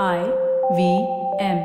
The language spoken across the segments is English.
I V M.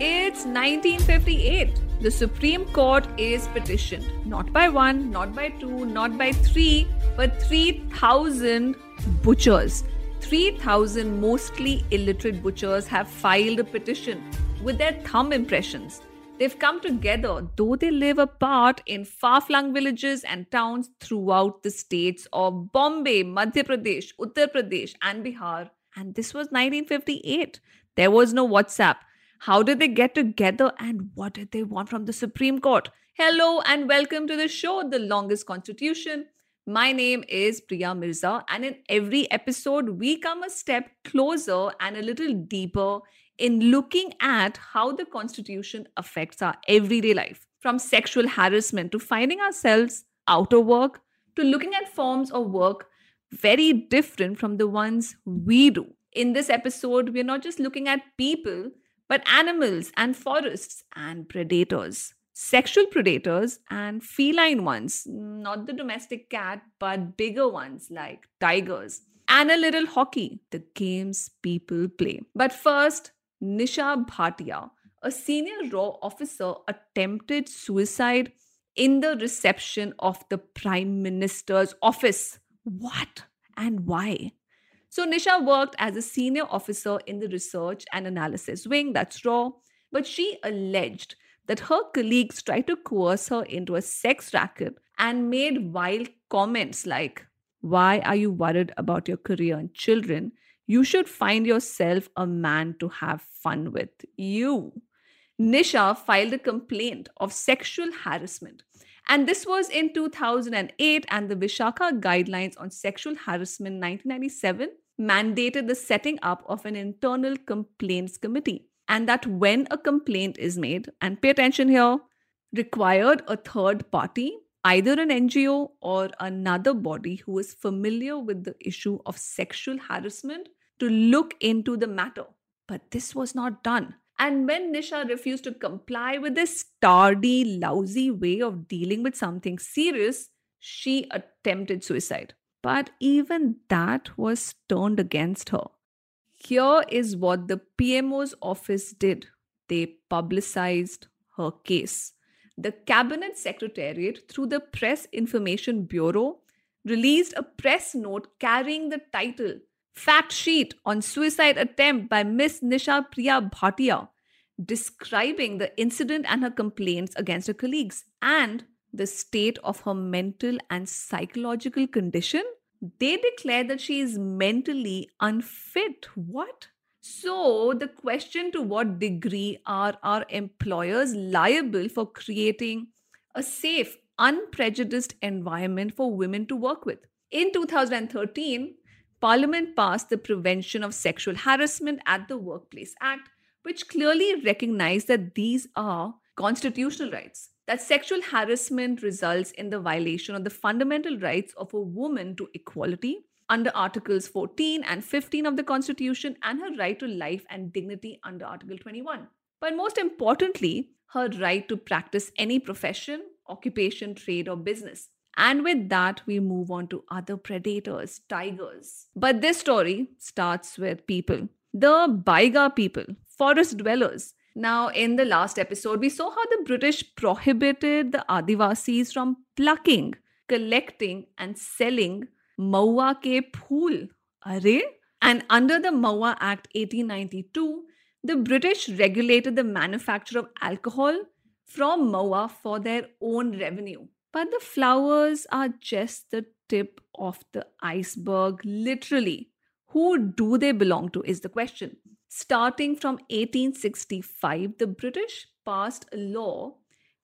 It's 1958. The Supreme Court is petitioned not by one, not by two, not by three, but 3,000 butchers. 3,000 mostly illiterate butchers have filed a petition with their thumb impressions. They've come together, though they live apart in far flung villages and towns throughout the states of Bombay, Madhya Pradesh, Uttar Pradesh, and Bihar. And this was 1958. There was no WhatsApp. How did they get together and what did they want from the Supreme Court? Hello and welcome to the show, The Longest Constitution. My name is Priya Mirza, and in every episode, we come a step closer and a little deeper in looking at how the Constitution affects our everyday life, from sexual harassment to finding ourselves out of work to looking at forms of work very different from the ones we do. In this episode, we're not just looking at people, but animals and forests and predators. Sexual predators and feline ones, not the domestic cat, but bigger ones like tigers. And a little hockey, the games people play. But first, Nisha Bhatia, a senior raw officer, attempted suicide in the reception of the Prime Minister's office. What and why? So, Nisha worked as a senior officer in the research and analysis wing, that's raw, but she alleged that her colleagues tried to coerce her into a sex racket and made wild comments like, Why are you worried about your career and children? You should find yourself a man to have fun with. You. Nisha filed a complaint of sexual harassment. And this was in 2008, and the Vishaka Guidelines on Sexual Harassment 1997 mandated the setting up of an internal complaints committee. And that when a complaint is made, and pay attention here, required a third party, either an NGO or another body who is familiar with the issue of sexual harassment, to look into the matter. But this was not done. And when Nisha refused to comply with this tardy, lousy way of dealing with something serious, she attempted suicide. But even that was turned against her. Here is what the PMO's office did they publicized her case. The Cabinet Secretariat, through the Press Information Bureau, released a press note carrying the title Fact Sheet on Suicide Attempt by Miss Nisha Priya Bhatia, describing the incident and her complaints against her colleagues and the state of her mental and psychological condition they declare that she is mentally unfit. What? So, the question to what degree are our employers liable for creating a safe, unprejudiced environment for women to work with? In 2013, Parliament passed the Prevention of Sexual Harassment at the Workplace Act, which clearly recognized that these are constitutional rights that sexual harassment results in the violation of the fundamental rights of a woman to equality under Articles 14 and 15 of the Constitution and her right to life and dignity under Article 21. But most importantly, her right to practice any profession, occupation, trade, or business. And with that, we move on to other predators, tigers. But this story starts with people. The Baiga people, forest dwellers, now, in the last episode, we saw how the British prohibited the Adivasis from plucking, collecting, and selling mahua ke phool. Are? And under the Mahua Act 1892, the British regulated the manufacture of alcohol from mahua for their own revenue. But the flowers are just the tip of the iceberg, literally. Who do they belong to is the question. Starting from 1865, the British passed a law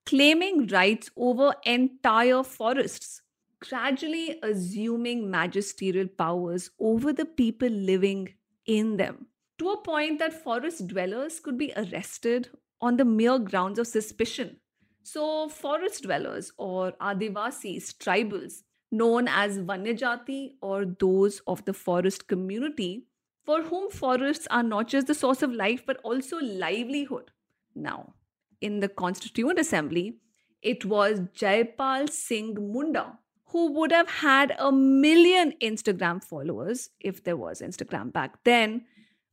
claiming rights over entire forests, gradually assuming magisterial powers over the people living in them, to a point that forest dwellers could be arrested on the mere grounds of suspicion. So, forest dwellers or Adivasis, tribals, known as Vanyajati or those of the forest community, for whom forests are not just the source of life but also livelihood. Now, in the Constituent Assembly, it was Jaipal Singh Munda who would have had a million Instagram followers if there was Instagram back then.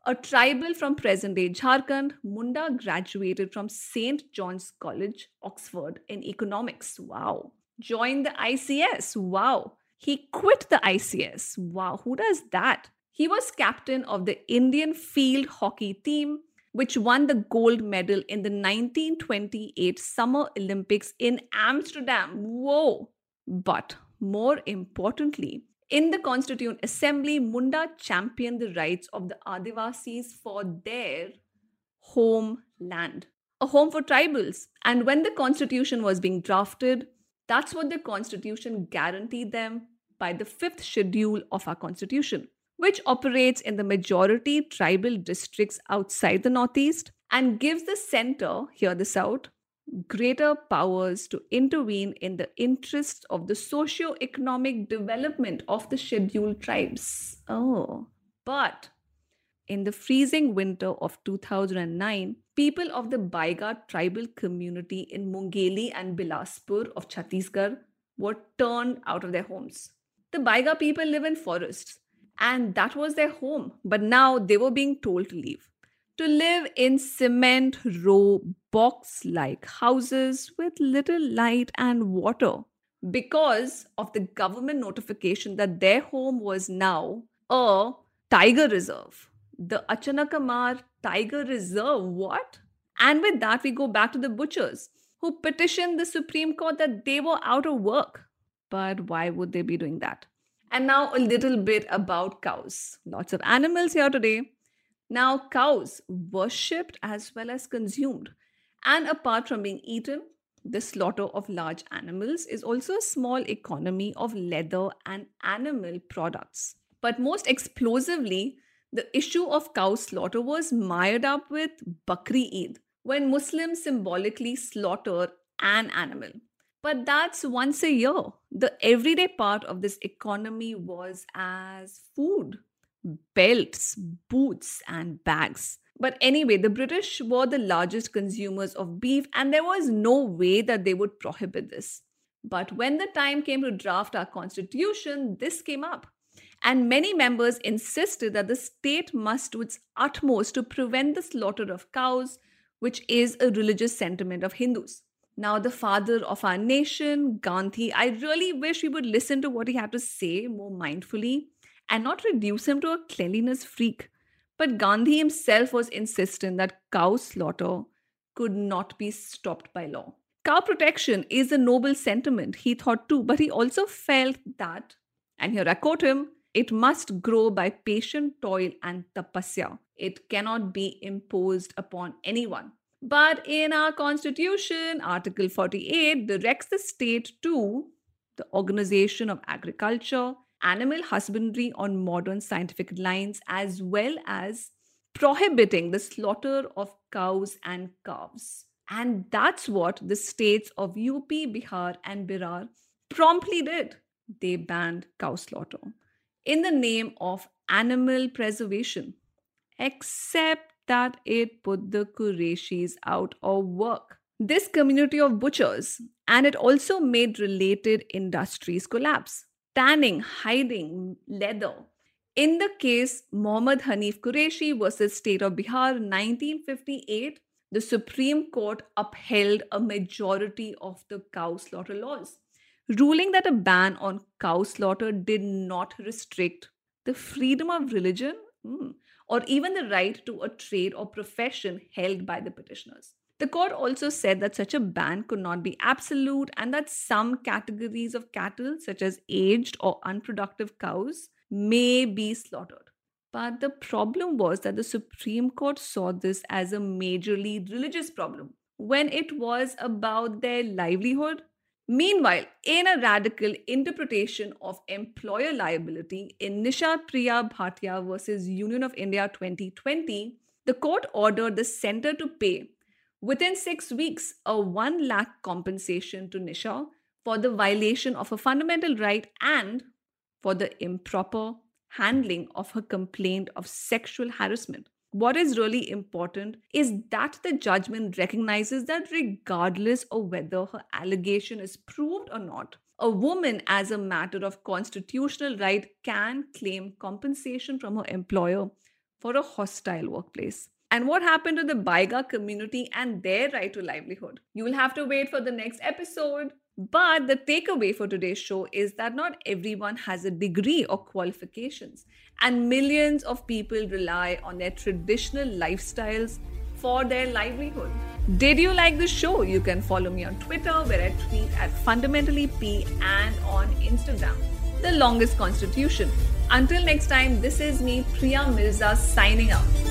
A tribal from present day Jharkhand, Munda graduated from St. John's College, Oxford, in economics. Wow. Joined the ICS. Wow. He quit the ICS. Wow. Who does that? He was captain of the Indian field hockey team, which won the gold medal in the 1928 Summer Olympics in Amsterdam. Whoa! But more importantly, in the Constituent Assembly, Munda championed the rights of the Adivasis for their homeland, a home for tribals. And when the Constitution was being drafted, that's what the Constitution guaranteed them by the fifth schedule of our Constitution which operates in the majority tribal districts outside the Northeast and gives the center, hear this out, greater powers to intervene in the interests of the socio-economic development of the scheduled tribes. Oh, but in the freezing winter of 2009, people of the Baiga tribal community in Mungeli and Bilaspur of Chhattisgarh were turned out of their homes. The Baiga people live in forests and that was their home. But now they were being told to leave. To live in cement row box like houses with little light and water because of the government notification that their home was now a tiger reserve. The Achanakmar Tiger Reserve. What? And with that, we go back to the butchers who petitioned the Supreme Court that they were out of work. But why would they be doing that? And now a little bit about cows. Lots of animals here today. Now, cows worshipped as well as consumed. And apart from being eaten, the slaughter of large animals is also a small economy of leather and animal products. But most explosively, the issue of cow slaughter was mired up with Bakri Eid, when Muslims symbolically slaughter an animal. But that's once a year. The everyday part of this economy was as food, belts, boots, and bags. But anyway, the British were the largest consumers of beef, and there was no way that they would prohibit this. But when the time came to draft our constitution, this came up. And many members insisted that the state must do its utmost to prevent the slaughter of cows, which is a religious sentiment of Hindus now the father of our nation, Gandhi. I really wish we would listen to what he had to say more mindfully and not reduce him to a cleanliness freak. But Gandhi himself was insistent that cow slaughter could not be stopped by law. Cow protection is a noble sentiment, he thought too, but he also felt that, and here I quote him, it must grow by patient toil and tapasya. It cannot be imposed upon anyone. But in our constitution, Article 48 directs the state to the organization of agriculture, animal husbandry on modern scientific lines, as well as prohibiting the slaughter of cows and calves. And that's what the states of UP, Bihar, and Bihar promptly did. They banned cow slaughter in the name of animal preservation, except that it put the Qurayshis out of work. This community of butchers, and it also made related industries collapse. Tanning, hiding, leather. In the case Mohammad Hanif Qureshi versus State of Bihar 1958, the Supreme Court upheld a majority of the cow slaughter laws, ruling that a ban on cow slaughter did not restrict the freedom of religion. Hmm or even the right to a trade or profession held by the petitioners. The court also said that such a ban could not be absolute and that some categories of cattle, such as aged or unproductive cows, may be slaughtered. But the problem was that the Supreme Court saw this as a majorly religious problem when it was about their livelihood Meanwhile, in a radical interpretation of employer liability in Nisha Priya Bhatia versus Union of India 2020, the court ordered the center to pay within six weeks a 1 lakh compensation to Nisha for the violation of a fundamental right and for the improper handling of her complaint of sexual harassment what is really important is that the judgment recognizes that regardless of whether her allegation is proved or not, a woman, as a matter of constitutional right, can claim compensation from her employer for a hostile workplace. And what happened to the Baiga community and their right to livelihood? You will have to wait for the next episode. But the takeaway for today's show is that not everyone has a degree or qualifications, and millions of people rely on their traditional lifestyles for their livelihood. Did you like the show? You can follow me on Twitter where I tweet at fundamentally P and on Instagram. The longest constitution. Until next time, this is me, Priya Mirza, signing out.